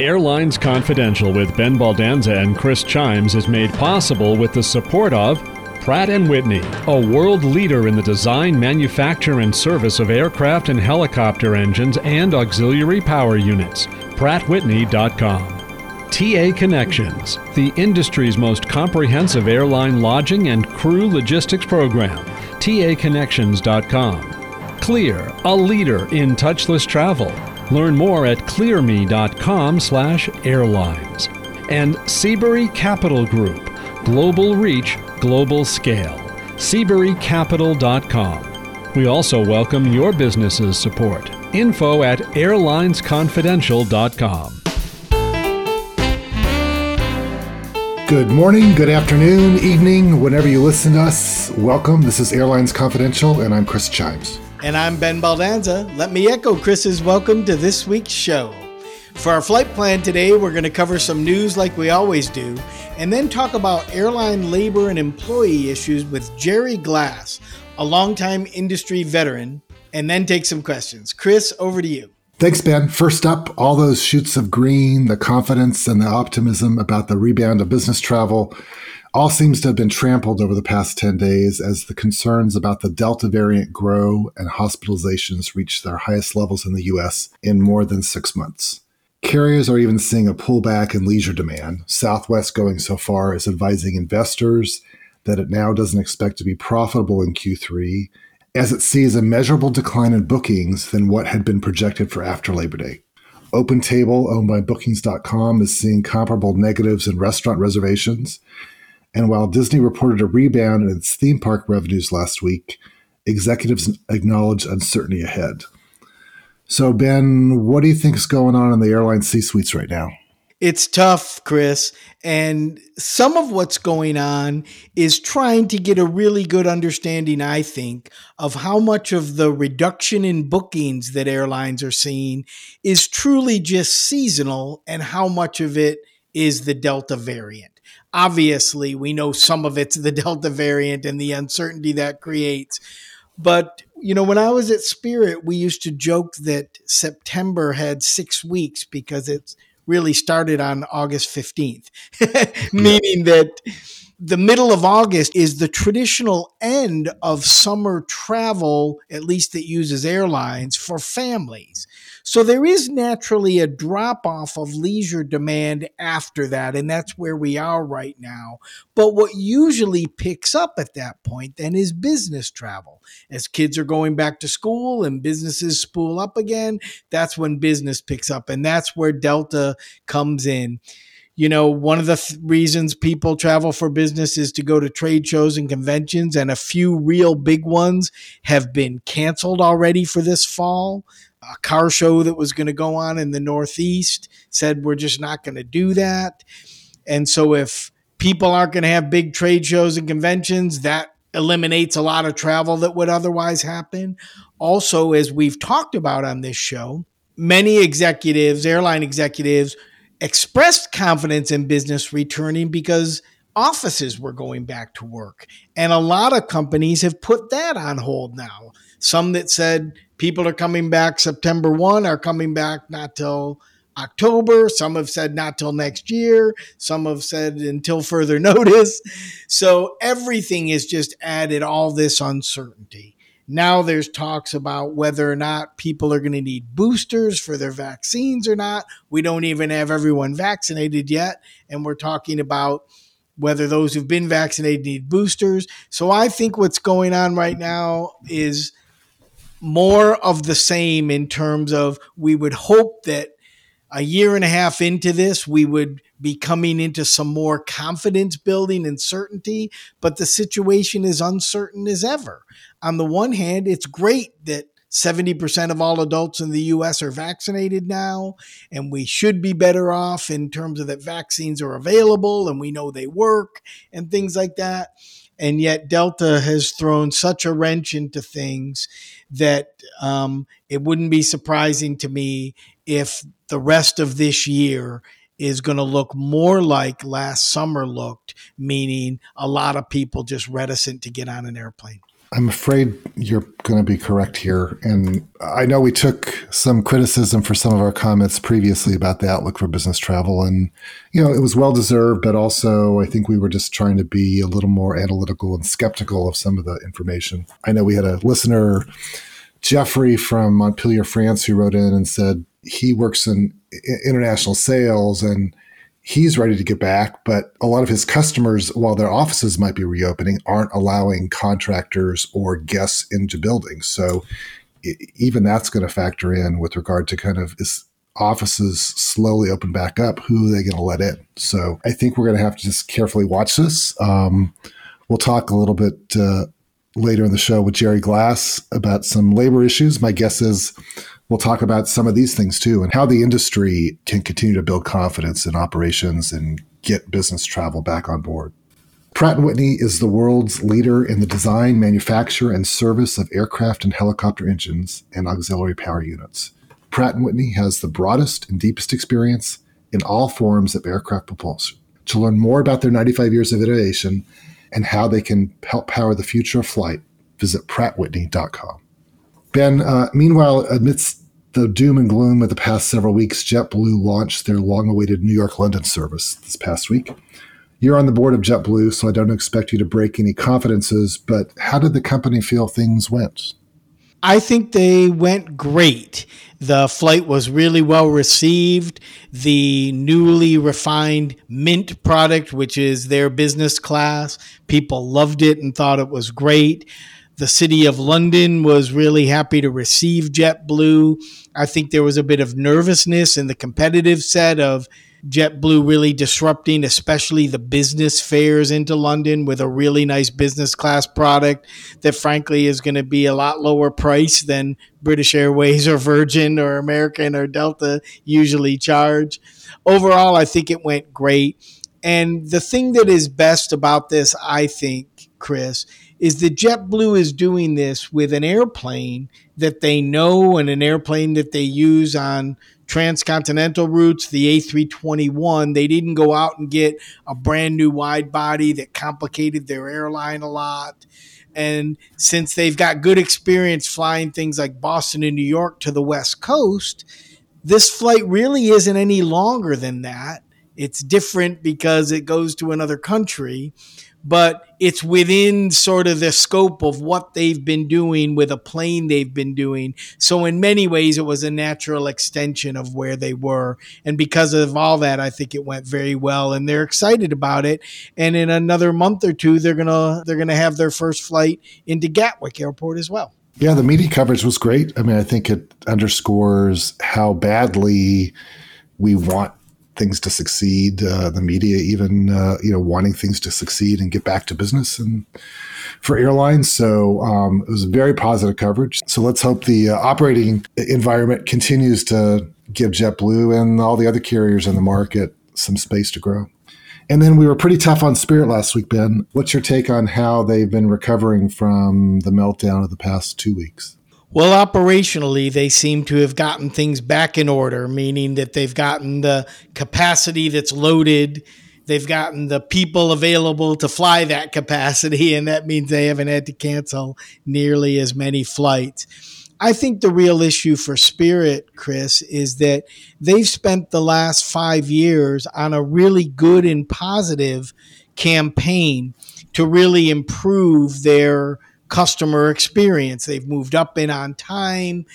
Airlines Confidential with Ben Baldanza and Chris Chiames is made possible with the support of Pratt & Whitney, a world leader in the design, manufacture, and service of aircraft and helicopter engines and auxiliary power units. PrattWhitney.com. TA Connections, the industry's most comprehensive airline lodging and crew logistics program. TAConnections.com. Clear, a leader in touchless travel. Learn more at clearme.com/airlines. And Seabury Capital Group, global reach, global scale. SeaburyCapital.com. We also welcome your business's support. Info at airlinesconfidential.com. Good morning, good afternoon, evening, whenever you listen to us. Welcome. This is Airlines Confidential, and I'm Chris Chiames. And I'm Ben Baldanza. Let me echo Chris's welcome to this week's show. For our flight plan today, we're going to cover some news like we always do, and then talk about airline labor and employee issues with Jerry Glass, a longtime industry veteran, and then take some questions. Chris, over to you. Thanks, Ben. First up, all those shoots of green, the confidence and the optimism about the rebound of business travel all seems to have been trampled over the past 10 days as the concerns about the Delta variant grow and hospitalizations reach their highest levels in the US in more than six months. Carriers are even seeing a pullback in leisure demand, Southwest going so far as advising investors that it now doesn't expect to be profitable in Q3 as it sees a measurable decline in bookings than what had been projected for after Labor Day. OpenTable, owned by Bookings.com, is seeing comparable negatives in restaurant reservations. And while Disney reported a rebound in its theme park revenues last week, executives acknowledge uncertainty ahead. So, Ben, what do you think is going on in the airline C suites right now? It's tough, Chris. And some of what's going on is trying to get a really good understanding, I think, of how much of the reduction in bookings that airlines are seeing is truly just seasonal and how much of it is the Delta variant. Obviously, we know some of it's the Delta variant and the uncertainty that creates. But, you know, when I was at Spirit, we used to joke that September had six weeks because it's really started on August 15th, meaning that the middle of August is the traditional end of summer travel, at least that uses airlines for families. So there is naturally a drop off of leisure demand after that, and that's where we are right now. But what usually picks up at that point then is business travel. As kids are going back to school and businesses spool up again, that's when business picks up, and that's where Delta comes in you know, one of the th- reasons people travel for business is to go to trade shows and conventions, and a few real big ones have been canceled already for this fall. A car show that was going to go on in the Northeast said we're just not going to do that. And so, if people aren't going to have big trade shows and conventions, that eliminates a lot of travel that would otherwise happen. Also, as we've talked about on this show, many executives, airline executives, expressed confidence in business returning because offices were going back to work. And a lot of companies have put that on hold now. Some that said people are coming back September 1 are coming back not till October. Some have said not till next year. Some have said until further notice. So everything is just added all this uncertainty. Now there's talks about whether or not people are going to need boosters for their vaccines or not. We don't even have everyone vaccinated yet. And we're talking about whether those who've been vaccinated need boosters. So I think what's going on right now is more of the same in terms of we would hope that a year and a half into this, we would be coming into some more confidence building and certainty, but the situation is uncertain as ever. On the one hand, it's great that 70% of all adults in the US are vaccinated now, and we should be better off in terms of that vaccines are available and we know they work and things like that. And yet, Delta has thrown such a wrench into things that um, it wouldn't be surprising to me if the rest of this year is going to look more like last summer looked, meaning a lot of people just reticent to get on an airplane. I'm afraid you're going to be correct here. And I know we took some criticism for some of our comments previously about the outlook for business travel. And, you know, it was well deserved, but also I think we were just trying to be a little more analytical and skeptical of some of the information. I know we had a listener, Jeffrey from Montpellier, France, who wrote in and said he works in international sales and he's ready to get back, but a lot of his customers, while their offices might be reopening, aren't allowing contractors or guests into buildings. So even that's going to factor in with regard to kind of is offices slowly open back up, who are they going to let in? So I think we're going to have to just carefully watch this. Um, we'll talk a little bit uh, later in the show with Jerry Glass about some labor issues. My guess is We'll talk about some of these things too and how the industry can continue to build confidence in operations and get business travel back on board. Pratt & Whitney is the world's leader in the design, manufacture, and service of aircraft and helicopter engines and auxiliary power units. Pratt & Whitney has the broadest and deepest experience in all forms of aircraft propulsion. To learn more about their 95 years of innovation and how they can help power the future of flight, visit prattwhitney.com. Ben, uh, meanwhile, amidst the doom and gloom of the past several weeks, JetBlue launched their long awaited New York London service this past week. You're on the board of JetBlue, so I don't expect you to break any confidences, but how did the company feel things went? I think they went great. The flight was really well received. The newly refined Mint product, which is their business class, people loved it and thought it was great. The city of London was really happy to receive JetBlue. I think there was a bit of nervousness in the competitive set of JetBlue really disrupting, especially the business fares into London with a really nice business class product that, frankly, is going to be a lot lower price than British Airways or Virgin or American or Delta usually charge. Overall, I think it went great. And the thing that is best about this, I think, Chris, is that JetBlue is doing this with an airplane that they know and an airplane that they use on transcontinental routes, the A321. They didn't go out and get a brand new wide body that complicated their airline a lot. And since they've got good experience flying things like Boston and New York to the West Coast, this flight really isn't any longer than that. It's different because it goes to another country but it's within sort of the scope of what they've been doing with a plane they've been doing. So in many ways, it was a natural extension of where they were. And because of all that, I think it went very well and they're excited about it. And in another month or two, they're going to, they're going to have their first flight into Gatwick airport as well. Yeah. The media coverage was great. I mean, I think it underscores how badly we want things to succeed. Uh, the media even uh, you know wanting things to succeed and get back to business and for airlines. So um, it was very positive coverage. So let's hope the uh, operating environment continues to give JetBlue and all the other carriers in the market some space to grow. And then we were pretty tough on Spirit last week, Ben. What's your take on how they've been recovering from the meltdown of the past two weeks? Well, operationally, they seem to have gotten things back in order, meaning that they've gotten the capacity that's loaded. They've gotten the people available to fly that capacity, and that means they haven't had to cancel nearly as many flights. I think the real issue for Spirit, Chris, is that they've spent the last five years on a really good and positive campaign to really improve their customer experience. They've moved up in on time.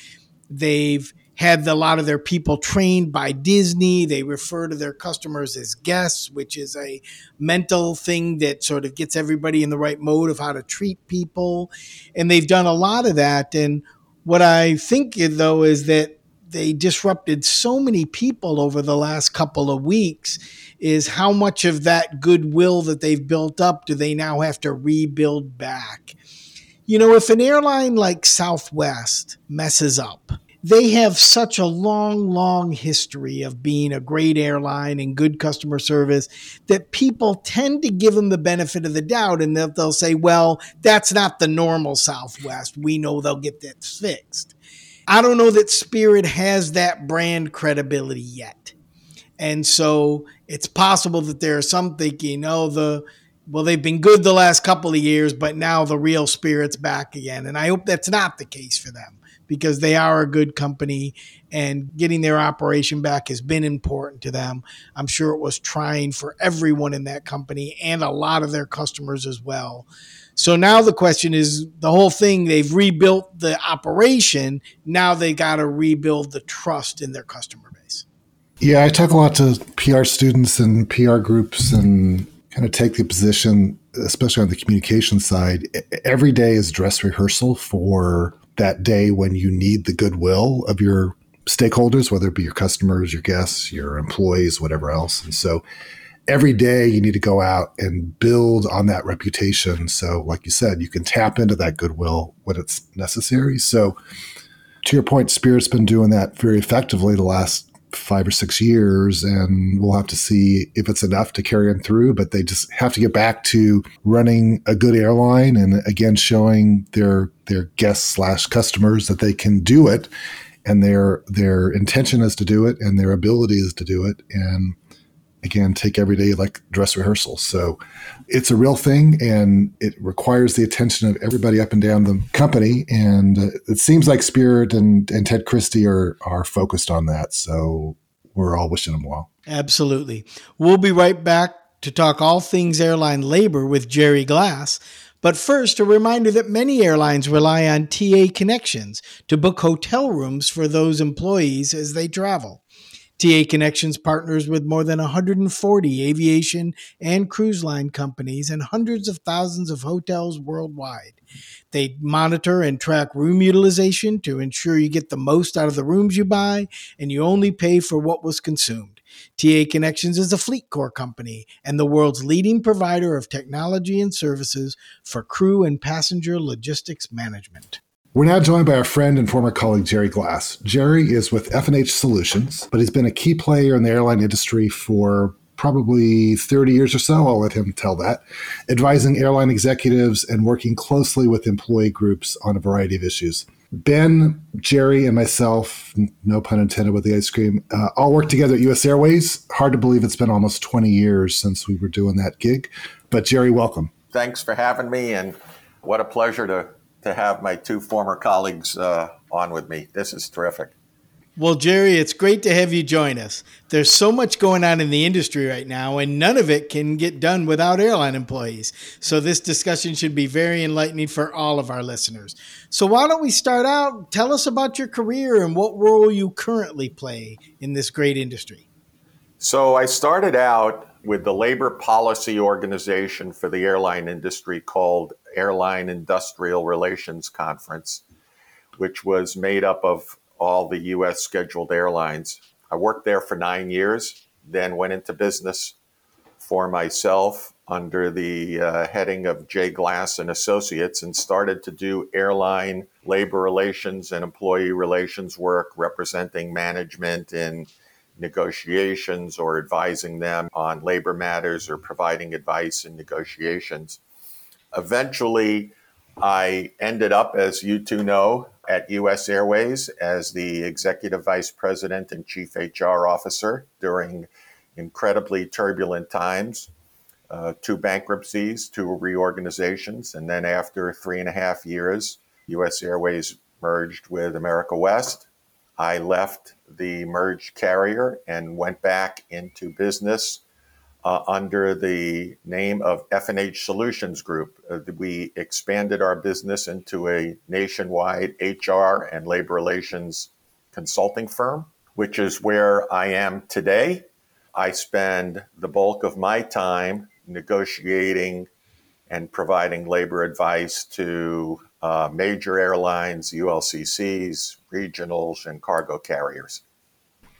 They've had a lot of their people trained by Disney. They refer to their customers as guests, which is a mental thing that sort of gets everybody in the right mode of how to treat people. And they've done a lot of that. And what I think, though, is that they disrupted so many people over the last couple of weeks is how much of that goodwill that they've built up do they now have to rebuild back you know, if an airline like Southwest messes up, they have such a long, long history of being a great airline and good customer service that people tend to give them the benefit of the doubt and they'll, they'll say, well, that's not the normal Southwest. We know they'll get that fixed. I don't know that Spirit has that brand credibility yet. And so it's possible that there are some thinking, oh, the well, they've been good the last couple of years, but now the real spirit's back again. And I hope that's not the case for them because they are a good company and getting their operation back has been important to them. I'm sure it was trying for everyone in that company and a lot of their customers as well. So now the question is the whole thing, they've rebuilt the operation. Now they got to rebuild the trust in their customer base. Yeah, I talk a lot to PR students and PR groups and kind of take the position, especially on the communication side. Every day is dress rehearsal for that day when you need the goodwill of your stakeholders, whether it be your customers, your guests, your employees, whatever else. And so every day you need to go out and build on that reputation. So, like you said, you can tap into that goodwill when it's necessary. So, to your point, Spirit's been doing that very effectively the last five or six years, and we'll have to see if it's enough to carry them through. But they just have to get back to running a good airline, and again, showing their their guests slash customers that they can do it, and their their intention is to do it, and their ability is to do it, and again take every day like dress rehearsal so it's a real thing and it requires the attention of everybody up and down the company and uh, it seems like spirit and, and ted christie are are focused on that so we're all wishing them well absolutely we'll be right back to talk all things airline labor with jerry glass but first, a reminder that many airlines rely on TA connections to book hotel rooms for those employees as they travel. TA Connections partners with more than 140 aviation and cruise line companies and hundreds of thousands of hotels worldwide. They monitor and track room utilization to ensure you get the most out of the rooms you buy and you only pay for what was consumed. TA Connections is a FLEETCOR company and the world's leading provider of technology and services for crew and passenger logistics management. We're now joined by our friend and former colleague Jerry Glass. Jerry is with F&H Solutions, but he's been a key player in the airline industry for probably 30 years or so. I'll let him tell that. Advising airline executives and working closely with employee groups on a variety of issues. Ben, Jerry, and myself, no pun intended with the ice cream, uh, all worked together at US Airways. Hard to believe it's been almost 20 years since we were doing that gig. But Jerry, welcome. Thanks for having me, and what a pleasure to to have my two former colleagues uh, on with me. This is terrific. Well, Jerry, it's great to have you join us. There's so much going on in the industry right now, and none of it can get done without airline employees. So, this discussion should be very enlightening for all of our listeners. So, why don't we start out? Tell us about your career and what role you currently play in this great industry. So, I started out with the labor policy organization for the airline industry called Airline Industrial Relations Conference, which was made up of all the U.S. scheduled airlines. I worked there for nine years, then went into business for myself under the uh, heading of J. Glass and Associates and started to do airline labor relations and employee relations work representing management in negotiations or advising them on labor matters or providing advice in negotiations. Eventually, I ended up, as you two know, at US Airways as the executive vice president and chief HR officer during incredibly turbulent times. Uh, two bankruptcies, two reorganizations, and then after three and a half years, US Airways merged with America West. I left the merged carrier and went back into business uh, under the name of F&H Solutions Group. Uh, we expanded our business into a nationwide HR and labor relations consulting firm, which is where I am today. I spend the bulk of my time negotiating and providing labor advice to uh, major airlines, ULCCs, regionals, and cargo carriers.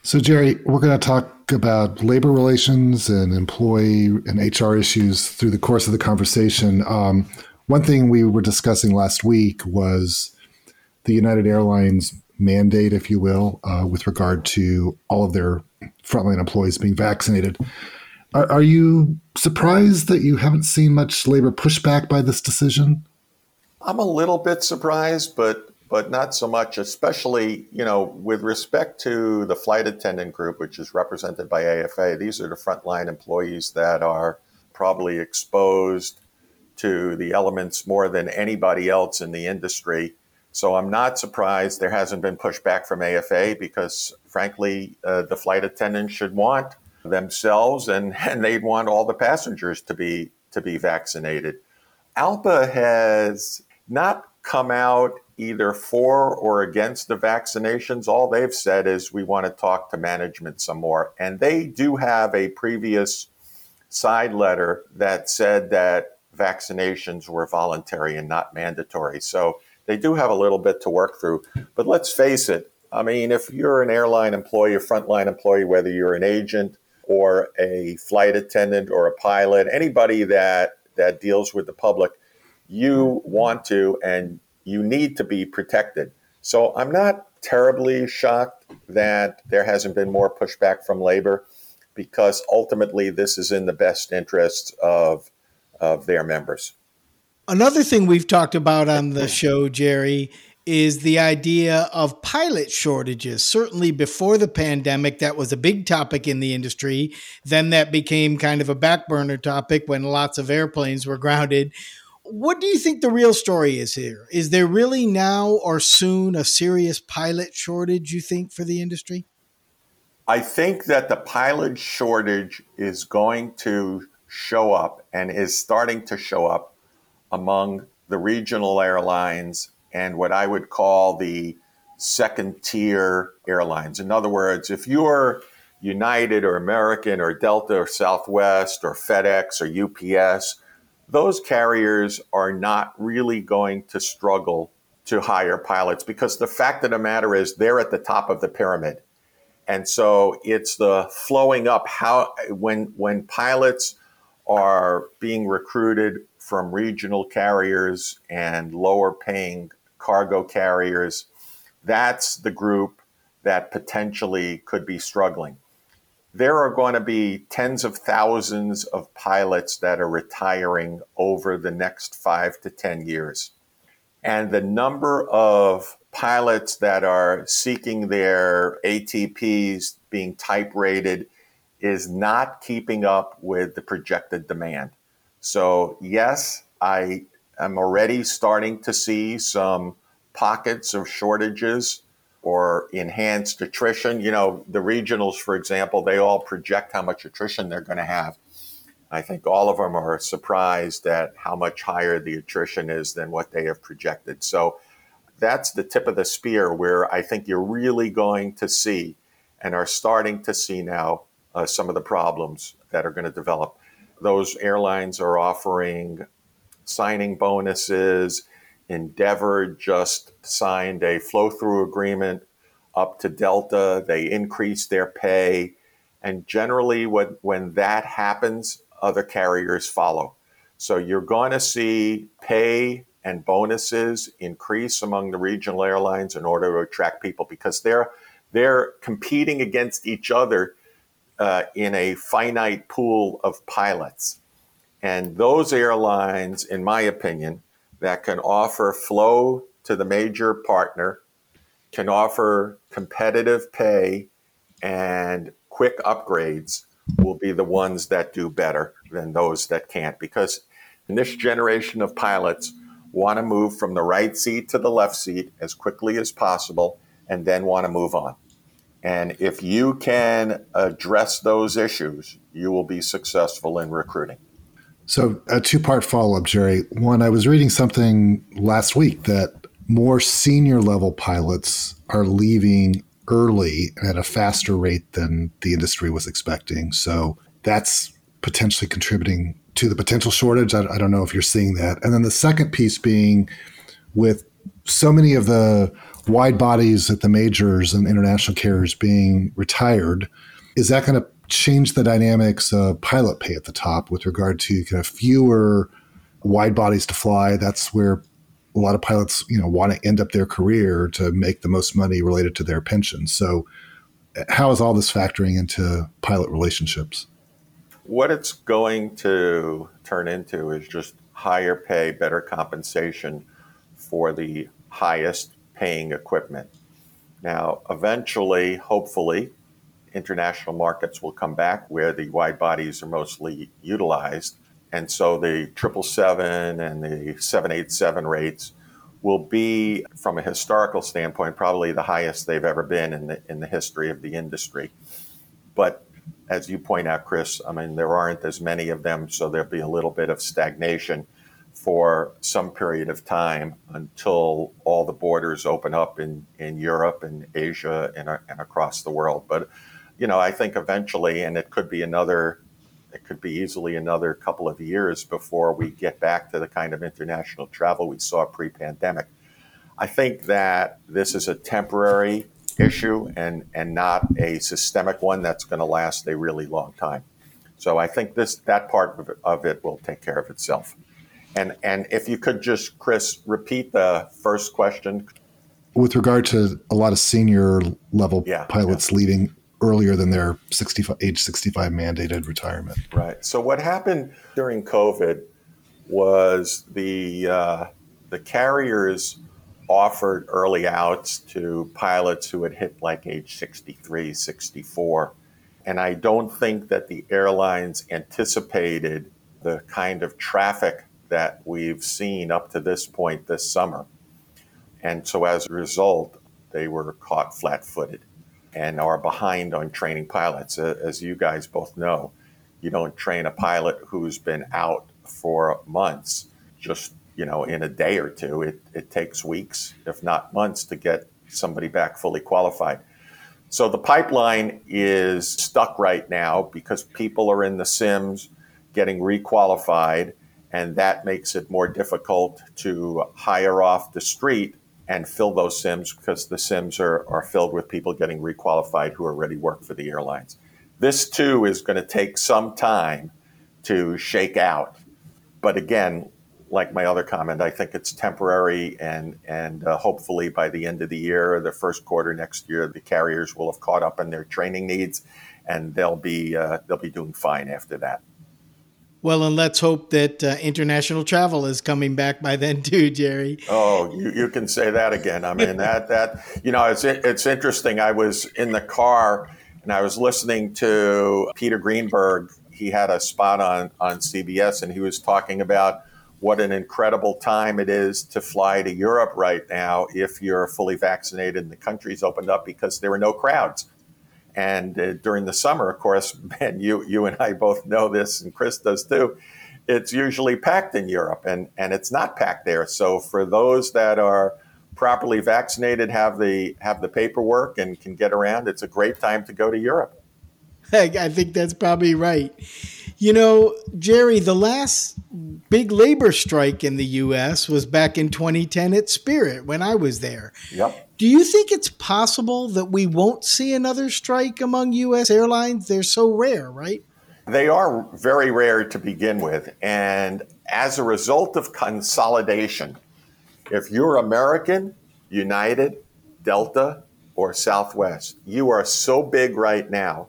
So, Jerry, we're going to talk about labor relations and employee and HR issues through the course of the conversation. Um, one thing we were discussing last week was the United Airlines mandate, if you will, uh, with regard to all of their frontline employees being vaccinated. Are, are you surprised that you haven't seen much labor pushback by this decision? I'm a little bit surprised, but but not so much, especially, you know, with respect to the flight attendant group, which is represented by AFA. These are the frontline employees that are probably exposed to the elements more than anybody else in the industry. So I'm not surprised there hasn't been pushback from AFA because, frankly, uh, the flight attendants should want themselves and, and they'd want all the passengers to be to be vaccinated. ALPA has not come out either for or against the vaccinations. All they've said is we want to talk to management some more. And they do have a previous side letter that said that vaccinations were voluntary and not mandatory. So they do have a little bit to work through. But let's face it, I mean, if you're an airline employee, a frontline employee, whether you're an agent or a flight attendant or a pilot, anybody that that deals with the public, you want to and you need to be protected. So I'm not terribly shocked that there hasn't been more pushback from labor because ultimately this is in the best interests of, of their members. Another thing we've talked about on the show, Jerry, is the idea of pilot shortages. Certainly before the pandemic, that was a big topic in the industry. Then that became kind of a back burner topic when lots of airplanes were grounded. What do you think the real story is here? Is there really now or soon a serious pilot shortage, you think, for the industry? I think that the pilot shortage is going to show up and is starting to show up among the regional airlines and what I would call the second tier airlines. In other words, if you're United or American or Delta or Southwest or FedEx or UPS, those carriers are not really going to struggle to hire pilots because the fact of the matter is they're at the top of the pyramid. And so it's the flowing up how when when pilots are being recruited from regional carriers and lower paying cargo carriers, that's the group that potentially could be struggling. There are going to be tens of thousands of pilots that are retiring over the next five to 10 years. And the number of pilots that are seeking their ATPs being type rated is not keeping up with the projected demand. So, yes, I am already starting to see some pockets of shortages or enhanced attrition. You know, the regionals, for example, they all project how much attrition they're going to have. I think all of them are surprised at how much higher the attrition is than what they have projected. So that's the tip of the spear where I think you're really going to see and are starting to see now uh, some of the problems that are going to develop. Those airlines are offering signing bonuses. Endeavor just signed a flow through agreement up to Delta. They increased their pay. And generally, when, when that happens, other carriers follow. So you're going to see pay and bonuses increase among the regional airlines in order to attract people because they're they're competing against each other uh, in a finite pool of pilots. And those airlines, in my opinion, that can offer flow to the major partner, can offer competitive pay and quick upgrades will be the ones that do better than those that can't. Because this generation of pilots, want to move from the right seat to the left seat as quickly as possible and then want to move on. And if you can address those issues, you will be successful in recruiting. So, a two part follow up, Jerry. One, I was reading something last week that more senior level pilots are leaving early at a faster rate than the industry was expecting. So, that's potentially contributing to the potential shortage. I, I don't know if you're seeing that. And then the second piece being with so many of the wide bodies at the majors and international carriers being retired, is that going to change the dynamics of pilot pay at the top with regard to kind of fewer wide bodies to fly? That's where a lot of pilots, you know, want to end up their career to make the most money related to their pension. So, how is all this factoring into pilot relationships? What it's going to turn into is just higher pay, better compensation for the highest paying equipment. Now, eventually, hopefully, international markets will come back where the wide bodies are mostly utilized. And so the 777 and the 787 rates will be, from a historical standpoint, probably the highest they've ever been in the, in the history of the industry. But as you point out, Chris, I mean, there aren't as many of them, so there'll be a little bit of stagnation for some period of time until all the borders open up in, in Europe and Asia and, and across the world. But, you know, I think eventually, and it could be another, it could be easily another couple of years before we get back to the kind of international travel we saw pre pandemic. I think that this is a temporary issue and, and not a systemic one that's going to last a really long time. So I think this that part of it, of it will take care of itself. And and if you could just, Chris, repeat the first question. With regard to a lot of senior level yeah, pilots yeah. leaving earlier than their 65, age 65 mandated retirement. Right. So what happened during COVID was the uh, the carriers offered early outs to pilots who had hit like age 63, 64. And I don't think that the airlines anticipated the kind of traffic that we've seen up to this point this summer. And so as a result, they were caught flat footed and are behind on training pilots. As you guys both know, you don't train a pilot who's been out for months just you know in a day or two. It, it takes weeks, if not months, to get somebody back fully qualified. So the pipeline is stuck right now because people are in the sims getting requalified and that makes it more difficult to hire off the street and fill those sims because the sims are, are filled with people getting requalified who already work for the airlines. This too is going to take some time to shake out. But again, like my other comment, I think it's temporary, and and uh, hopefully by the end of the year, or the first quarter next year, the carriers will have caught up in their training needs, and they'll be uh, they'll be doing fine after that. Well, and let's hope that uh, international travel is coming back by then too, Jerry. Oh, you, you can say that again. I mean that that you know it's it's interesting. I was in the car and I was listening to Peter Greenberg. He had a spot on on CBS, and he was talking about what an incredible time it is to fly to Europe right now if you're fully vaccinated and the country's opened up because there are no crowds. And uh, during the summer, of course, Ben, you you and I both know this, and Chris does too. It's usually packed in Europe, and and it's not packed there. So for those that are properly vaccinated, have the have the paperwork, and can get around, it's a great time to go to Europe. I think that's probably right. You know, Jerry, the last big labor strike in the U.S. was back in 2010 at Spirit when I was there. Yep. Do you think it's possible that we won't see another strike among U.S. airlines? They're so rare, right? They are very rare to begin with. And as a result of consolidation, if you're American, United, Delta, or Southwest, you are so big right now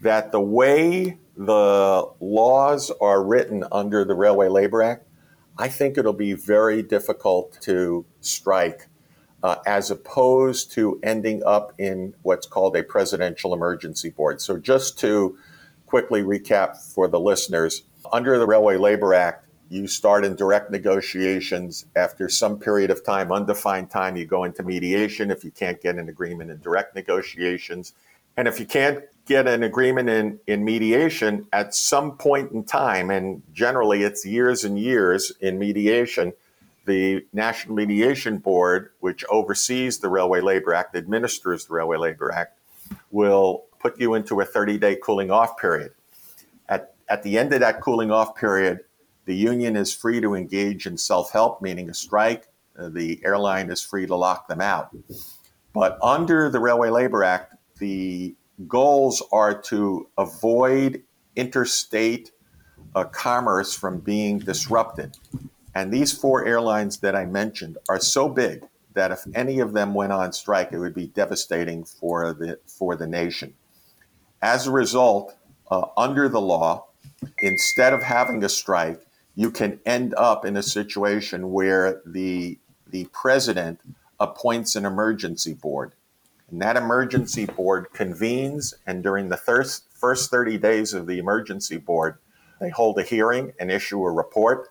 that the way the laws are written under the Railway Labor Act, I think it'll be very difficult to strike uh, as opposed to ending up in what's called a presidential emergency board. So, just to quickly recap for the listeners, under the Railway Labor Act, you start in direct negotiations. After some period of time, undefined time, you go into mediation if you can't get an agreement in direct negotiations. And if you can't get an agreement in, in mediation at some point in time, and generally it's years and years in mediation, the National Mediation Board, which oversees the Railway Labor Act, administers the Railway Labor Act, will put you into a 30 day cooling off period. At, at the end of that cooling off period, the union is free to engage in self help, meaning a strike. Uh, the airline is free to lock them out. But under the Railway Labor Act, the goals are to avoid interstate uh, commerce from being disrupted. And these four airlines that I mentioned are so big that if any of them went on strike, it would be devastating for the for the nation. As a result, uh, under the law, instead of having a strike, you can end up in a situation where the the president appoints an emergency board and that emergency board convenes, and during the first, first 30 days of the emergency board, They hold a hearing and issue a report.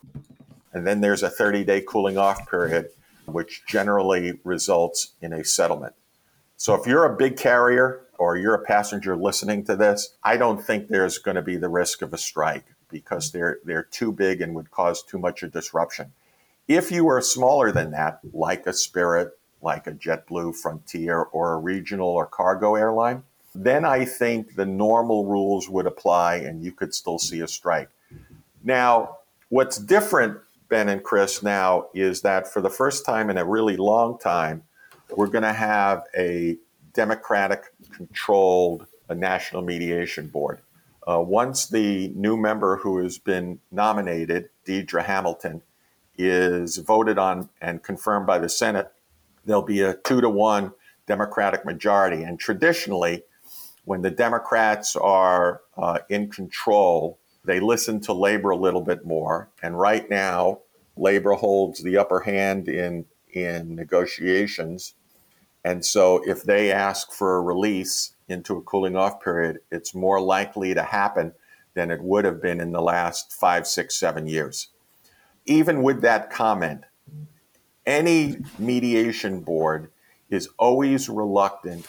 And then there's a 30 day cooling off period, which generally results in a settlement. So if you're a big carrier or you're a passenger listening to this, I don't think there's going to be the risk of a strike because they're they're too big and would cause too much a disruption. If you are smaller than that, like a Spirit, like a JetBlue, Frontier, or a regional or cargo airline, then I think the normal rules would apply and you could still see a strike. Now, what's different, Ben and Chris, now is that for the first time in a really long time, we're going to have a Democratic controlled national mediation board. Uh, once the new member who has been nominated, Deirdre Hamilton, is voted on and confirmed by the Senate, there'll be a two to one Democratic majority. And traditionally, when the Democrats are uh, in control, they listen to labor a little bit more. And right now, labor holds the upper hand in in negotiations. And so, if they ask for a release into a cooling off period, it's more likely to happen than it would have been in the last five, six, seven years. Even with that comment, any mediation board is always reluctant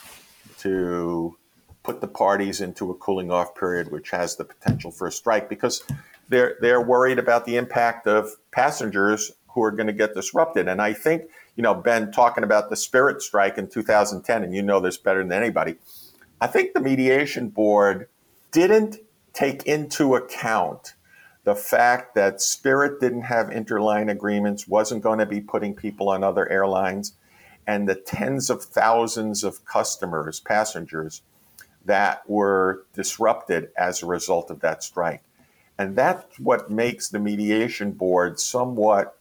to put the parties into a cooling off period, which has the potential for a strike, because they're they're worried about the impact of passengers who are going to get disrupted. And I think, you know, Ben talking about the Spirit strike in 2010, and you know this better than anybody. I think the mediation board didn't take into account the fact that Spirit didn't have interline agreements, wasn't going to be putting people on other airlines, and the tens of thousands of customers, passengers that were disrupted as a result of that strike. And that's what makes the mediation board somewhat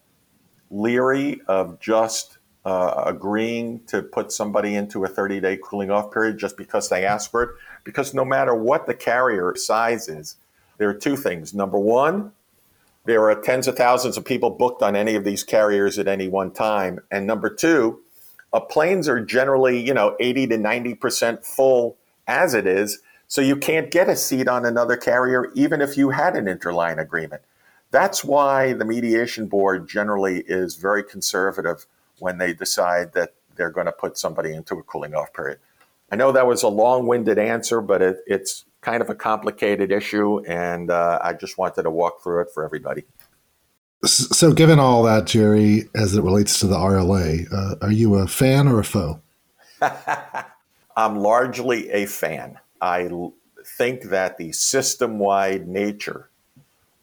leery of just uh, agreeing to put somebody into a 30 day cooling off period just because they ask for it. Because no matter what the carrier size is, there are two things. Number one, there are tens of thousands of people booked on any of these carriers at any one time. And number two, uh, planes are generally, you know, 80 to 90% full as it is. So you can't get a seat on another carrier, even if you had an interline agreement. That's why the mediation board generally is very conservative when they decide that they're going to put somebody into a cooling off period. I know that was a long winded answer, but it, it's kind of a complicated issue, and uh, I just wanted to walk through it for everybody. So, given all that, Jerry, as it relates to the RLA, uh, are you a fan or a foe? I'm largely a fan. I think that the system wide nature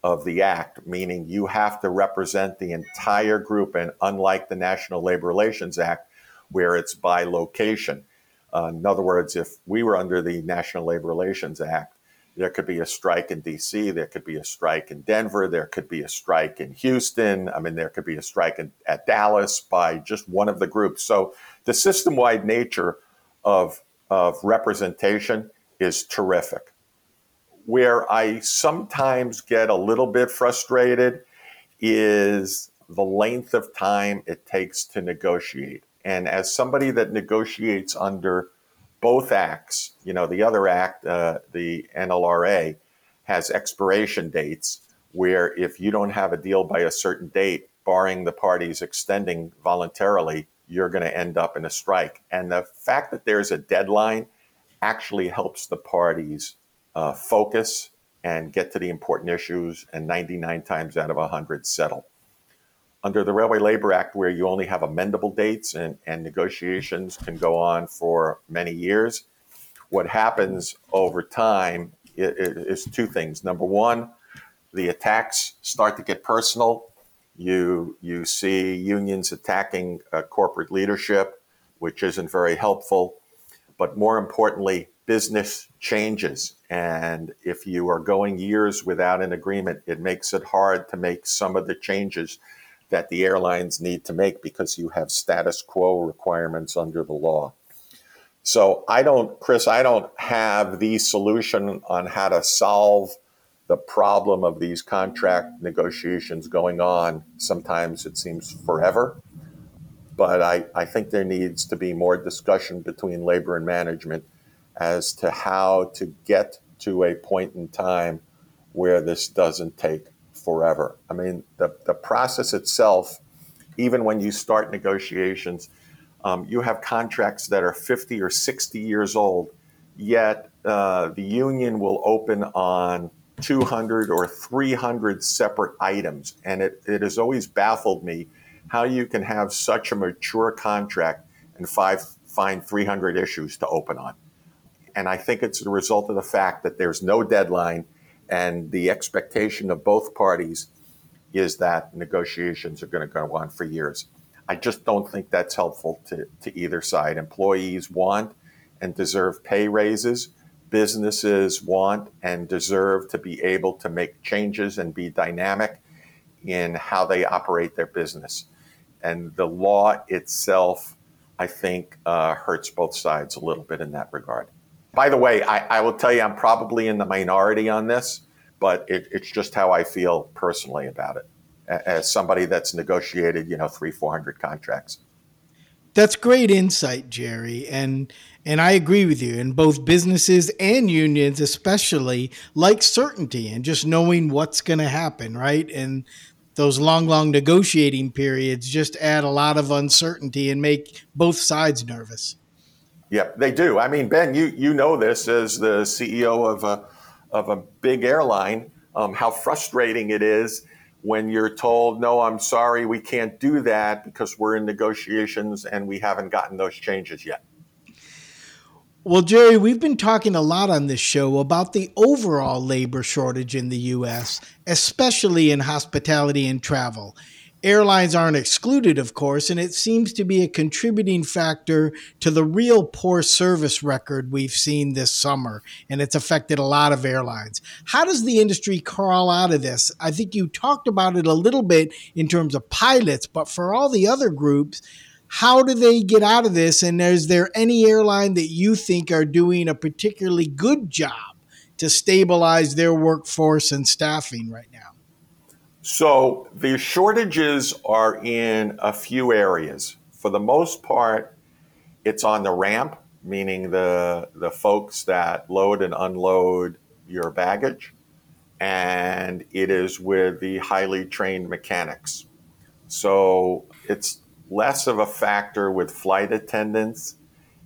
of the act, meaning you have to represent the entire group, and unlike the National Labor Relations Act, where it's by location. Uh, in other words, if we were under the National Labor Relations Act, there could be a strike in DC, there could be a strike in Denver, there could be a strike in Houston. I mean, there could be a strike in, at Dallas by just one of the groups. So the system wide nature of, of representation is terrific. Where I sometimes get a little bit frustrated is the length of time it takes to negotiate. And as somebody that negotiates under both acts, you know, the other act, uh, the NLRA, has expiration dates where if you don't have a deal by a certain date, barring the parties extending voluntarily, you're going to end up in a strike. And the fact that there's a deadline actually helps the parties uh, focus and get to the important issues, and 99 times out of 100 settle. Under the Railway Labor Act, where you only have amendable dates and, and negotiations can go on for many years, what happens over time is two things. Number one, the attacks start to get personal you you see unions attacking uh, corporate leadership, which isn't very helpful. But more importantly, business changes, and if you are going years without an agreement, it makes it hard to make some of the changes that the airlines need to make because you have status quo requirements under the law. So I don't, Chris, I don't have the solution on how to solve the problem of these contract negotiations going on. Sometimes it seems forever, but I, I think there needs to be more discussion between labor and management as to how to get to a point in time where this doesn't take forever. I mean, the, the process itself, even when you start negotiations, um, you have contracts that are 50 or 60 years old, yet uh, the union will open on 200 or 300 separate items. And it, it has always baffled me how you can have such a mature contract and five, find 300 issues to open on. And I think it's a result of the fact that there's no deadline and the expectation of both parties is that negotiations are going to go on for years. I just don't think that's helpful to, to either side. Employees want and deserve pay raises. Businesses want and deserve to be able to make changes and be dynamic in how they operate their business. And the law itself, I think, uh, hurts both sides a little bit in that regard. By the way, I, I, will tell you, I'm probably in the minority on this, but it, it's just how I feel personally about it as somebody that's negotiated, you know, three, 400 contracts. That's great insight, Jerry. And and I agree with you. And both businesses and unions, especially, like certainty and just knowing what's going to happen, right? And those long, long negotiating periods just add a lot of uncertainty and make both sides nervous. Yeah, they do. I mean, Ben, you you know this as the CEO of a of a big airline, um, how frustrating it is when you're told, "No, I'm sorry, we can't do that because we're in negotiations and we haven't gotten those changes yet." Well, Jerry, we've been talking a lot on this show about the overall labor shortage in the U.S., especially in hospitality and travel. Airlines aren't excluded, of course, and it seems to be a contributing factor to the real poor service record we've seen this summer, and it's affected a lot of airlines. How does the industry crawl out of this? I think you talked about it a little bit in terms of pilots, but for all the other groups, how do they get out of this? And is there any airline that you think are doing a particularly good job to stabilize their workforce and staffing right now? So the shortages are in a few areas. For the most part, it's on the ramp, meaning the the folks that load and unload your baggage, and it is with the highly trained mechanics. So it's less of a factor with flight attendants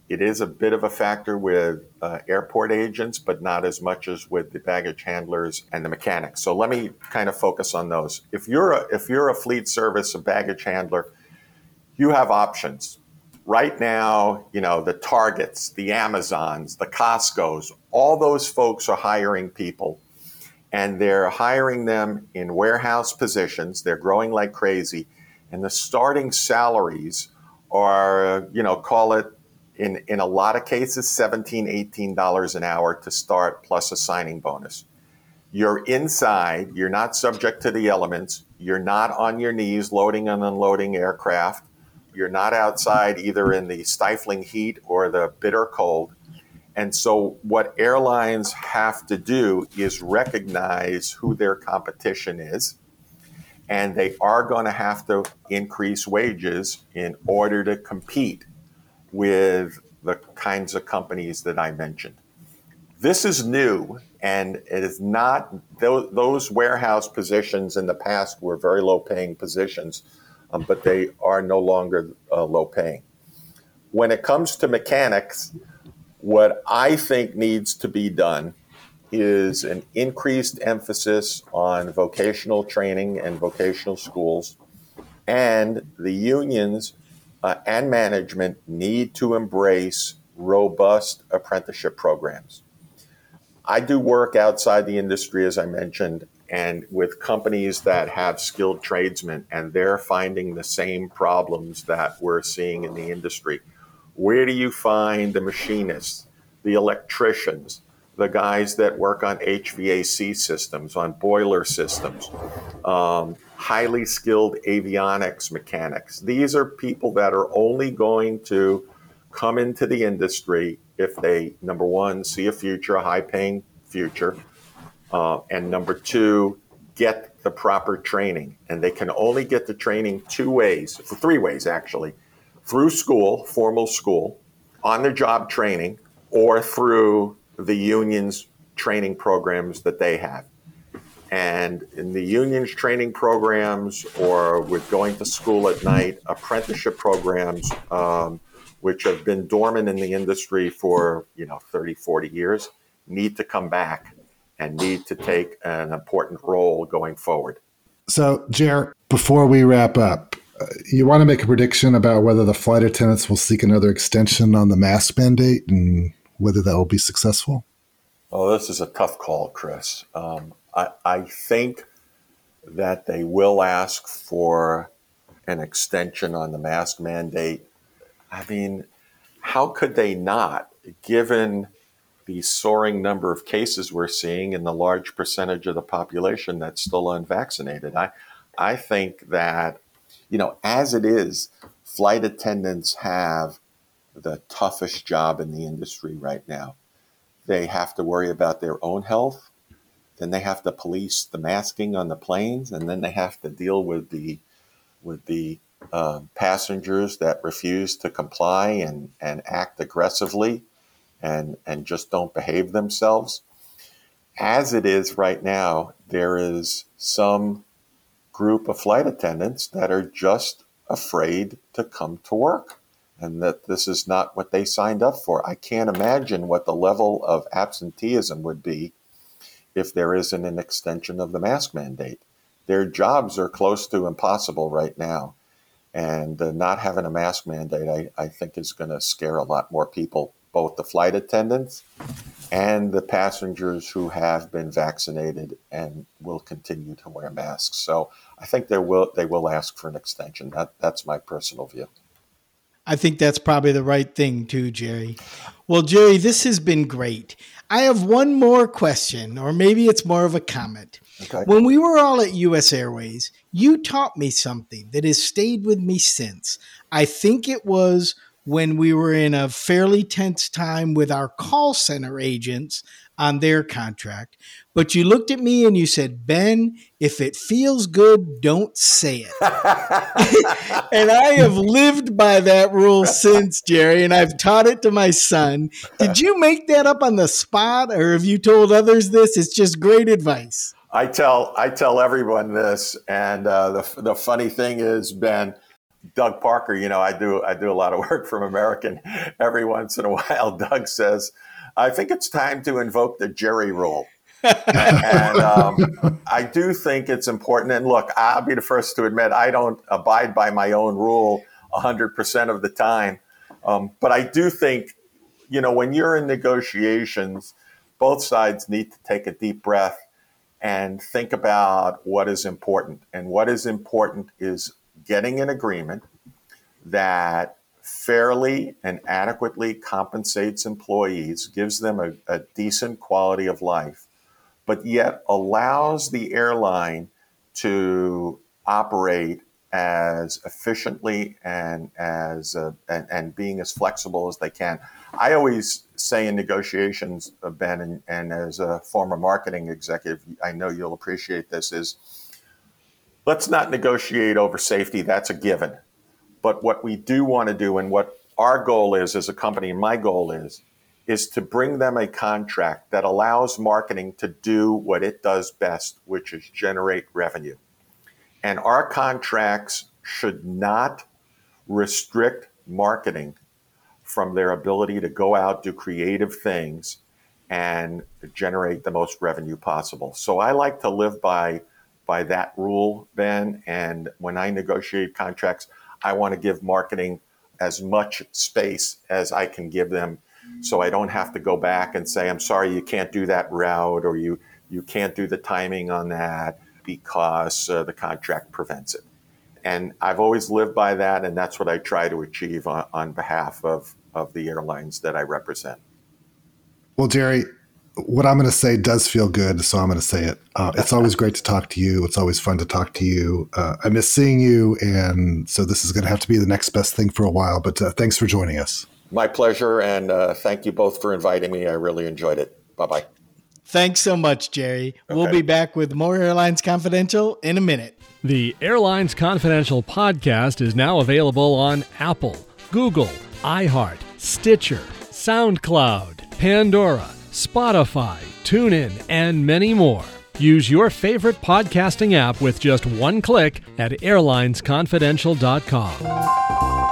it is a bit of a factor with uh, airport agents, but not as much as with the baggage handlers and the mechanics. So let me kind of focus on those. If you're a, if you're a fleet service, a baggage handler, you have options. Right now, you know, the Targets, the Amazons, the Costco's, all those folks are hiring people and they're hiring them in warehouse positions. They're growing like crazy. And the starting salaries are, you know, call it in, in a lot of cases, $17, $18 an hour to start plus a signing bonus. You're inside, you're not subject to the elements, you're not on your knees loading and unloading aircraft, you're not outside either in the stifling heat or the bitter cold. And so, what airlines have to do is recognize who their competition is, and they are going to have to increase wages in order to compete with the kinds of companies that I mentioned. This is new, and it is not those, warehouse positions in the past were very low paying positions, um, but they are no longer uh, low paying. When it comes to mechanics, what I think needs to be done is an increased emphasis on vocational training and vocational schools, and the unions uh, and management need to embrace robust apprenticeship programs. I do work outside the industry, as I mentioned, and with companies that have skilled tradesmen, and they're finding the same problems that we're seeing in the industry. Where do you find the machinists, the electricians, the guys that work on HVAC systems, on boiler systems, um, highly skilled avionics mechanics. These are people that are only going to come into the industry if they, number one, see a future, a high paying future, uh, and number two, get the proper training. And they can only get the training two ways, three ways actually through school, formal school, on the job training, or through the union's training programs that they have. And in the unions training programs or with going to school at night, apprenticeship programs, um, which have been dormant in the industry for, you know, 30, 40 years, need to come back and need to take an important role going forward. So, Jer, before we wrap up, uh, you want to make a prediction about whether the flight attendants will seek another extension on the mask mandate and whether that will be successful? Oh, this is a tough call, Chris. Um, I, I think that they will ask for an extension on the mask mandate. I mean, how could they not, given the soaring number of cases we're seeing and the large percentage of the population that's still unvaccinated? I, I think that, you know, as it is, flight attendants have the toughest job in the industry right now. They have to worry about their own health, then they have to police the masking on the planes, and then they have to deal with the with the uh, passengers that refuse to comply and, and act aggressively and and just don't behave themselves. As it is right now, there is some group of flight attendants that are just afraid to come to work and that this is not what they signed up for. I can't imagine what the level of absenteeism would be if there isn't an extension of the mask mandate. Their jobs are close to impossible right now. And uh, not having a mask mandate, I, I think, is going to scare a lot more people, both the flight attendants and the passengers who have been vaccinated and will continue to wear masks. So I think they will they will ask for an extension. That that's my personal view. I think that's probably the right thing too, Jerry. Well, Jerry, this has been great. I have one more question, or maybe it's more of a comment. Okay. When we were all at US Airways, you taught me something that has stayed with me since. I think it was when we were in a fairly tense time with our call center agents on their contract. But you looked at me and you said, Ben, if it feels good, don't say it. and I have lived by that rule since, Jerry, and I've taught it to my son. Did you make that up on the spot or have you told others this? It's just great advice. I tell I tell everyone this, and uh, the the funny thing is, Ben, Doug Parker. You know, I do I do a lot of work from American. Every once in a while, Doug says, "I think it's time to invoke the Jerry rule." And um, I do think it's important. And look, I'll be the first to admit I don't abide by my own rule 100% of the time. Um, but I do think, you know, when you're in negotiations, both sides need to take a deep breath and think about what is important. And what is important is getting an agreement that fairly and adequately compensates employees, gives them a, a decent quality of life but yet allows the airline to operate as efficiently and as uh, and, and, being as flexible as they can. I always say in negotiations, uh, Ben, and, and, as a former marketing executive, I know you'll appreciate this. Is let's not negotiate over safety. That's a given. But what we do want to do, and what our goal is as a company, and my goal is, is to bring them a contract that allows marketing to do what it does best, which is generate revenue. And our contracts should not restrict marketing from their ability to go out, do creative things, and generate the most revenue possible. So I like to live by by that rule, Ben. And when I negotiate contracts, I want to give marketing as much space as I can give them so I don't have to go back and say, I'm sorry, you can't do that route or you, you can't do the timing on that because uh, the contract prevents it. And I've always lived by that, and that's what I try to achieve on, on behalf of, of the airlines that I represent. Well, Jerry, what I'm going to say does feel good, so I'm going to say it. Uh, it's always great to talk to you. It's always fun to talk to you. Uh, I miss seeing you, and so this is going to have to be the next best thing for a while. But uh, thanks for joining us. My pleasure, and uh, thank you both for inviting me. I really enjoyed it. Bye bye. Thanks so much, Jerry. Okay. We'll be back with more Airlines Confidential in a minute. The Airlines Confidential podcast is now available on Apple, Google, iHeart, Stitcher, SoundCloud, Pandora, Spotify, TuneIn, and many more. Use your favorite podcasting app with just one click at airlinesconfidential.com.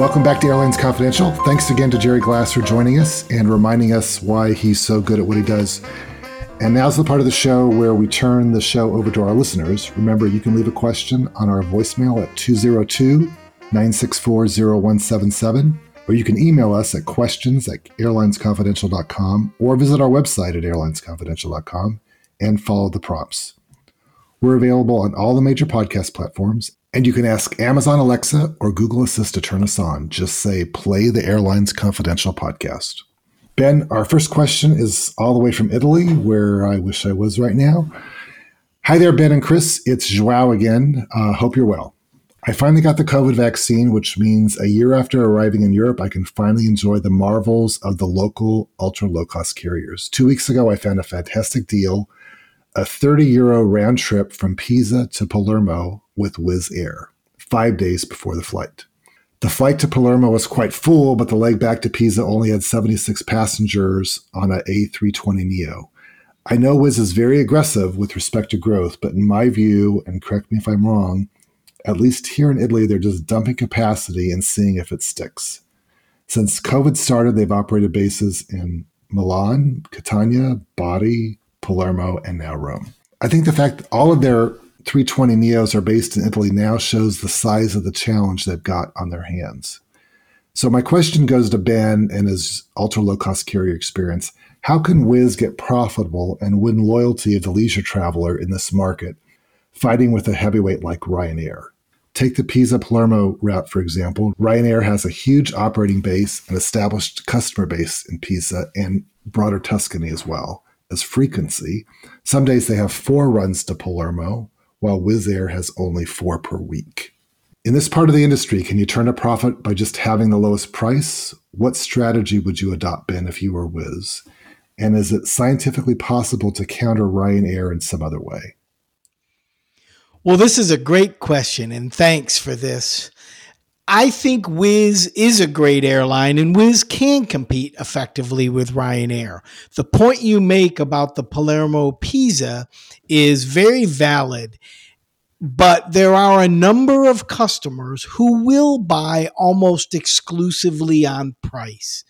Welcome back to Airlines Confidential. Thanks again to Jerry Glass for joining us and reminding us why he's so good at what he does. And now's the part of the show where we turn the show over to our listeners. Remember, you can leave a question on our voicemail at 202 964 0177 or you can email us at questions at airlinesconfidential.com or visit our website at airlinesconfidential.com and follow the prompts. We're available on all the major podcast platforms, and you can ask Amazon Alexa or Google Assist to turn us on. Just say, play the Airlines Confidential podcast. Ben, our first question is all the way from Italy, where I wish I was right now. Hi there, Ben and Chris. It's Joao again. Uh, hope you're well. I finally got the COVID vaccine, which means a year after arriving in Europe, I can finally enjoy the marvels of the local ultra low cost carriers. Two weeks ago, I found a fantastic deal a 30 euro round trip from Pisa to Palermo with Wizz Air, five days before the flight. The flight to Palermo was quite full, but the leg back to Pisa only had 76 passengers on a A320neo. I know Wizz is very aggressive with respect to growth, but in my view, and correct me if I'm wrong, at least here in Italy, they're just dumping capacity and seeing if it sticks. Since COVID started, they've operated bases in Milan, Catania, Bari, Palermo, and now Rome. I think the fact that all of their 320 Neos are based in Italy now shows the size of the challenge they've got on their hands. So, my question goes to Ben and his ultra low cost carrier experience. How can Wizz get profitable and win loyalty of the leisure traveler in this market fighting with a heavyweight like Ryanair. Take the Pisa Palermo route, for example. Ryanair has a huge operating base and established customer base in Pisa and broader Tuscany as well as frequency. Some days they have four runs to Palermo, while Wizz Air has only four per week. In this part of the industry, can you turn a profit by just having the lowest price? What strategy would you adopt, Ben, if you were Wizz? And is it scientifically possible to counter Ryanair in some other way? Well, this is a great question, and thanks for this. I think Wizz is a great airline, and Wizz can compete effectively with Ryanair. The point you make about the Palermo Pisa is very valid, but there are a number of customers who will buy almost exclusively on price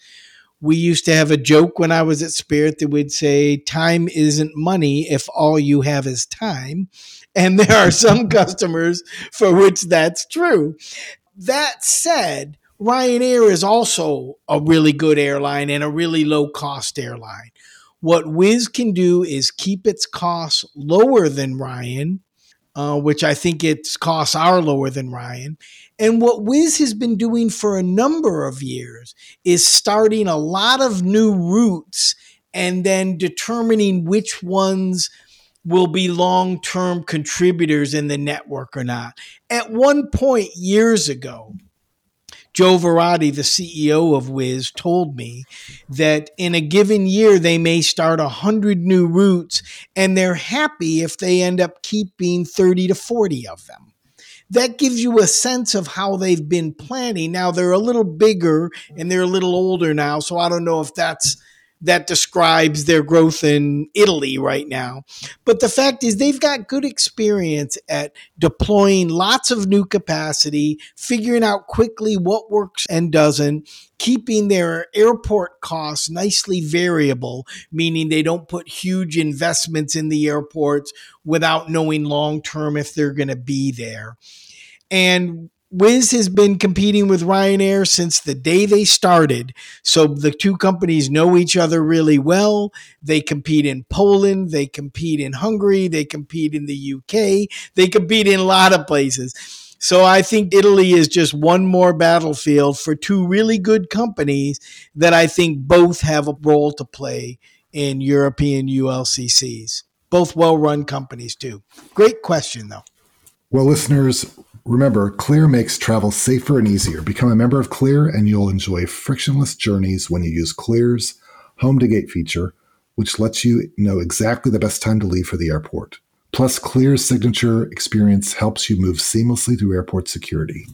we used to have a joke when I was at Spirit that would say, Time isn't money if all you have is time. And there are some customers for which that's true. That said, Ryanair is also a really good airline and a really low cost airline. What Wizz can do is keep its costs lower than Ryan, uh, which I think its costs are lower than Ryan, and what Wizz has been doing for a number of years is starting a lot of new routes and then determining which ones will be long term contributors in the network or not. At one point years ago, Joe Varadi, the CEO of Wizz, told me that in a given year they may start 100 new routes and they're happy if they end up keeping 30 to 40 of them that gives you a sense of how they've been planning. Now they're a little bigger and they're a little older now, so I don't know if that's that describes their growth in Italy right now. But the fact is, they've got good experience at deploying lots of new capacity, figuring out quickly what works and doesn't, keeping their airport costs nicely variable, meaning they don't put huge investments in the airports without knowing long term if they're going to be there. And Wizz has been competing with Ryanair since the day they started. So the two companies know each other really well. They compete in Poland, they compete in Hungary, they compete in the UK, they compete in a lot of places. So I think Italy is just one more battlefield for two really good companies that I think both have a role to play in European ULCCs. Both well run companies, too. Great question, though. Well, listeners, Remember, Clear makes travel safer and easier. Become a member of Clear and you'll enjoy frictionless journeys when you use Clear's Home to Gate feature, which lets you know exactly the best time to leave for the airport. Plus, Clear's signature experience helps you move seamlessly through airport security.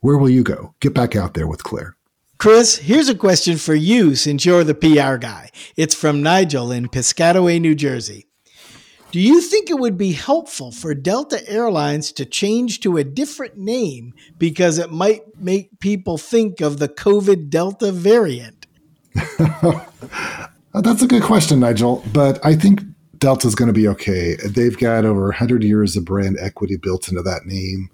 Where will you go? Get back out there with Clear. Chris, here's a question for you since you're the PR guy. It's from Nigel in Piscataway, New Jersey. Do you think it would be helpful for Delta Airlines to change to a different name because it might make people think of the COVID Delta variant? That's a good question, Nigel. But I think Delta's going to be okay. They've got over 100 years of brand equity built into that name.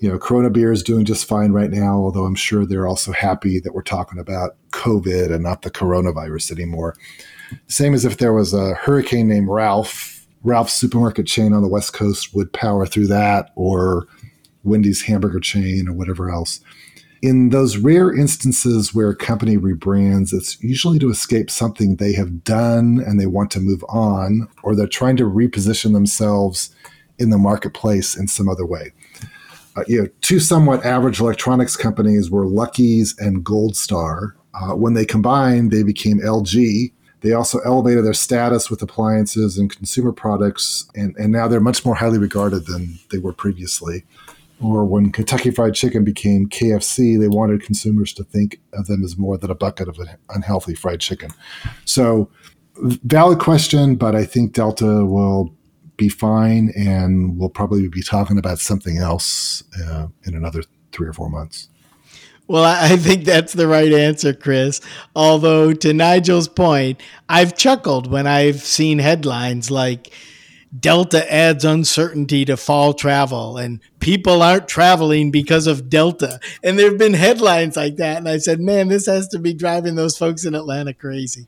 You know, Corona Beer is doing just fine right now, although I'm sure they're also happy that we're talking about COVID and not the coronavirus anymore. Same as if there was a hurricane named Ralph Ralph's supermarket chain on the West Coast would power through that, or Wendy's hamburger chain, or whatever else. In those rare instances where a company rebrands, it's usually to escape something they have done and they want to move on, or they're trying to reposition themselves in the marketplace in some other way. Uh, you know, two somewhat average electronics companies were Lucky's and Gold Star. Uh, when they combined, they became LG, they also elevated their status with appliances and consumer products, and, and now they're much more highly regarded than they were previously. Or when Kentucky Fried Chicken became KFC, they wanted consumers to think of them as more than a bucket of unhealthy fried chicken. So, valid question, but I think Delta will be fine, and we'll probably be talking about something else uh, in another three or four months. Well, I think that's the right answer, Chris. Although, to Nigel's point, I've chuckled when I've seen headlines like Delta adds uncertainty to fall travel and people aren't traveling because of Delta. And there have been headlines like that. And I said, man, this has to be driving those folks in Atlanta crazy.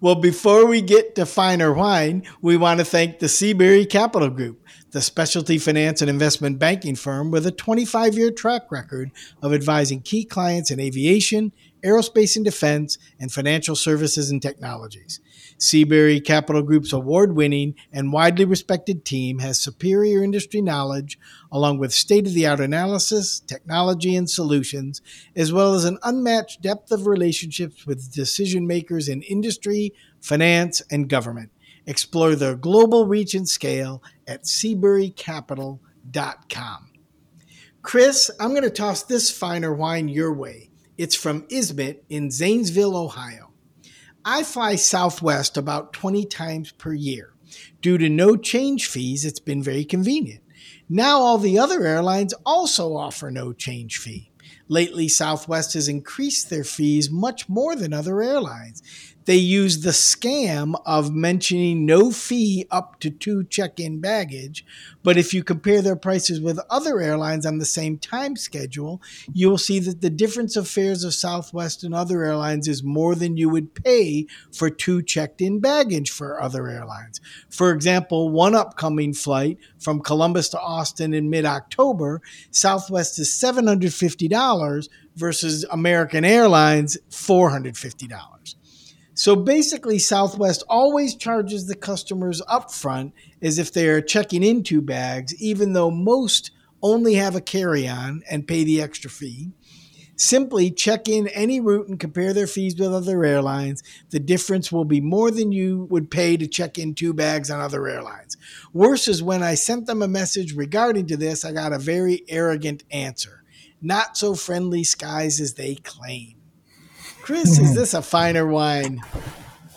Well, before we get to fine or whine, we want to thank the Seabury Capital Group the specialty finance and investment banking firm with a 25 year track record of advising key clients in aviation, aerospace and defense, and financial services and technologies. Seabury Capital Group's award winning and widely respected team has superior industry knowledge, along with state of the art analysis, technology, and solutions, as well as an unmatched depth of relationships with decision makers in industry, finance, and government. Explore their global reach and scale at SeaburyCapital.com. Chris, I'm going to toss this fine or whine your way. It's from Ismit in Zanesville, Ohio. I fly Southwest about 20 times per year. Due to no change fees, it's been very convenient. Now, all the other airlines also offer no change fee. Lately, Southwest has increased their fees much more than other airlines they use the scam of mentioning no fee up to two check in baggage. But if you compare their prices with other airlines on the same time schedule, you'll see that the difference of fares of Southwest and other airlines is more than you would pay for two checked in baggage for other airlines. For example, one upcoming flight from Columbus to Austin in mid October, Southwest is $750 versus American Airlines $450. So basically, Southwest always charges the customers upfront as if they are checking in two bags, even though most only have a carry on and pay the extra fee. Simply check in any route and compare their fees with other airlines. The difference will be more than you would pay to check in two bags on other airlines. Worse is when I sent them a message regarding to this, I got a very arrogant answer. Not so friendly skies as they claim. Chris, is this a fine or whine?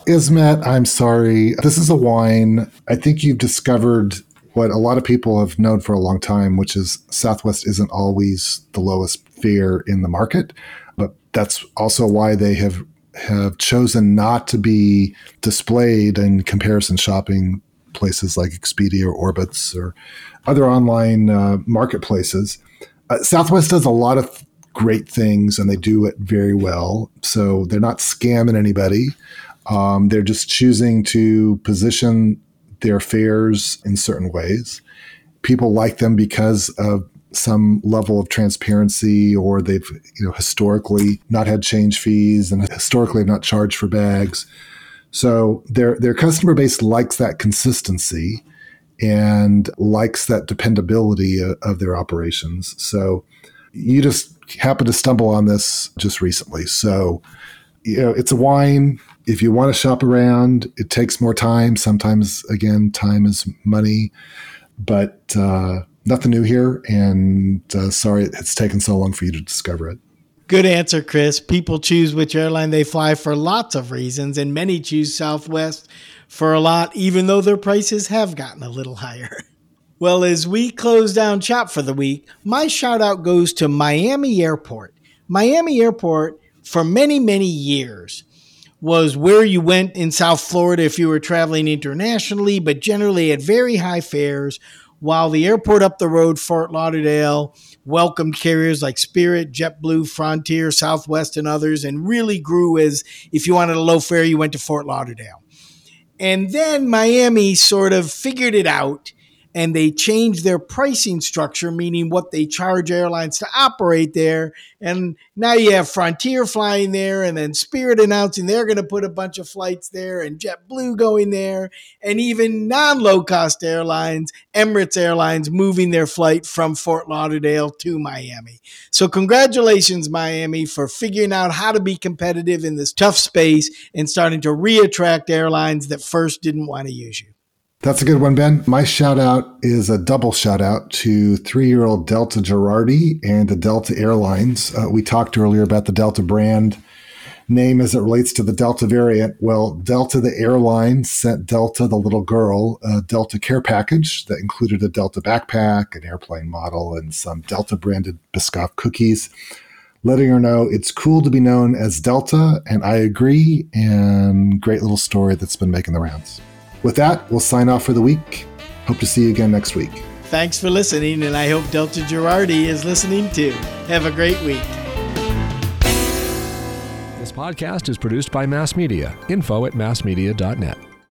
Ismet, I'm sorry. This is a whine. I think you've discovered what a lot of people have known for a long time, which is Southwest isn't always the lowest fare in the market, but that's also why they have have chosen not to be displayed in comparison shopping places like Expedia or Orbitz or other online uh, marketplaces. Uh, Southwest does a lot of great things and they do it very well. So they're not scamming anybody. Um, they're just choosing to position their fares in certain ways. People like them because of some level of transparency or they've you know historically not had change fees and historically have not charged for bags. So their their customer base likes that consistency and likes that dependability of, of their operations. So you just happened to stumble on this just recently. So, you know, it's a whine. If you want to shop around, it takes more time. Sometimes, again, time is money, but uh, nothing new here. And uh, sorry it's taken so long for you to discover it. Good answer, Chris. People choose which airline they fly for lots of reasons, and many choose Southwest for a lot, even though their prices have gotten a little higher. Well, as we close down shop for the week, my shout out goes to Miami Airport. Miami Airport, for many, many years, was where you went in South Florida if you were traveling internationally, but generally at very high fares, while the airport up the road, Fort Lauderdale, welcomed carriers like Spirit, JetBlue, Frontier, Southwest, and others, and really grew as if you wanted a low fare, you went to Fort Lauderdale. And then Miami sort of figured it out and they changed their pricing structure, meaning what they charge airlines to operate there. And now you have Frontier flying there, and then Spirit announcing they're going to put a bunch of flights there, and JetBlue going there, and even non low cost airlines, Emirates Airlines, moving their flight from Fort Lauderdale to Miami. So, congratulations, Miami, for figuring out how to be competitive in this tough space and starting to re attract airlines that first didn't want to use you. That's a good one, Ben. My shout out is a double shout out to three year old Delta Girardi and the Delta Airlines. Uh, we talked earlier about the Delta brand name as it relates to the Delta variant. Well, Delta, the airline, sent Delta, the little girl, a Delta care package that included a Delta backpack, an airplane model, and some Delta branded Biscoff cookies, letting her know it's cool to be known as Delta. And I agree. And great little story that's been making the rounds. With that, we'll sign off for the week. Hope to see you again next week. Thanks for listening, and I hope Delta Girardi is listening too. Have a great week. This podcast is produced by Mass Media. Info at massmedia.net.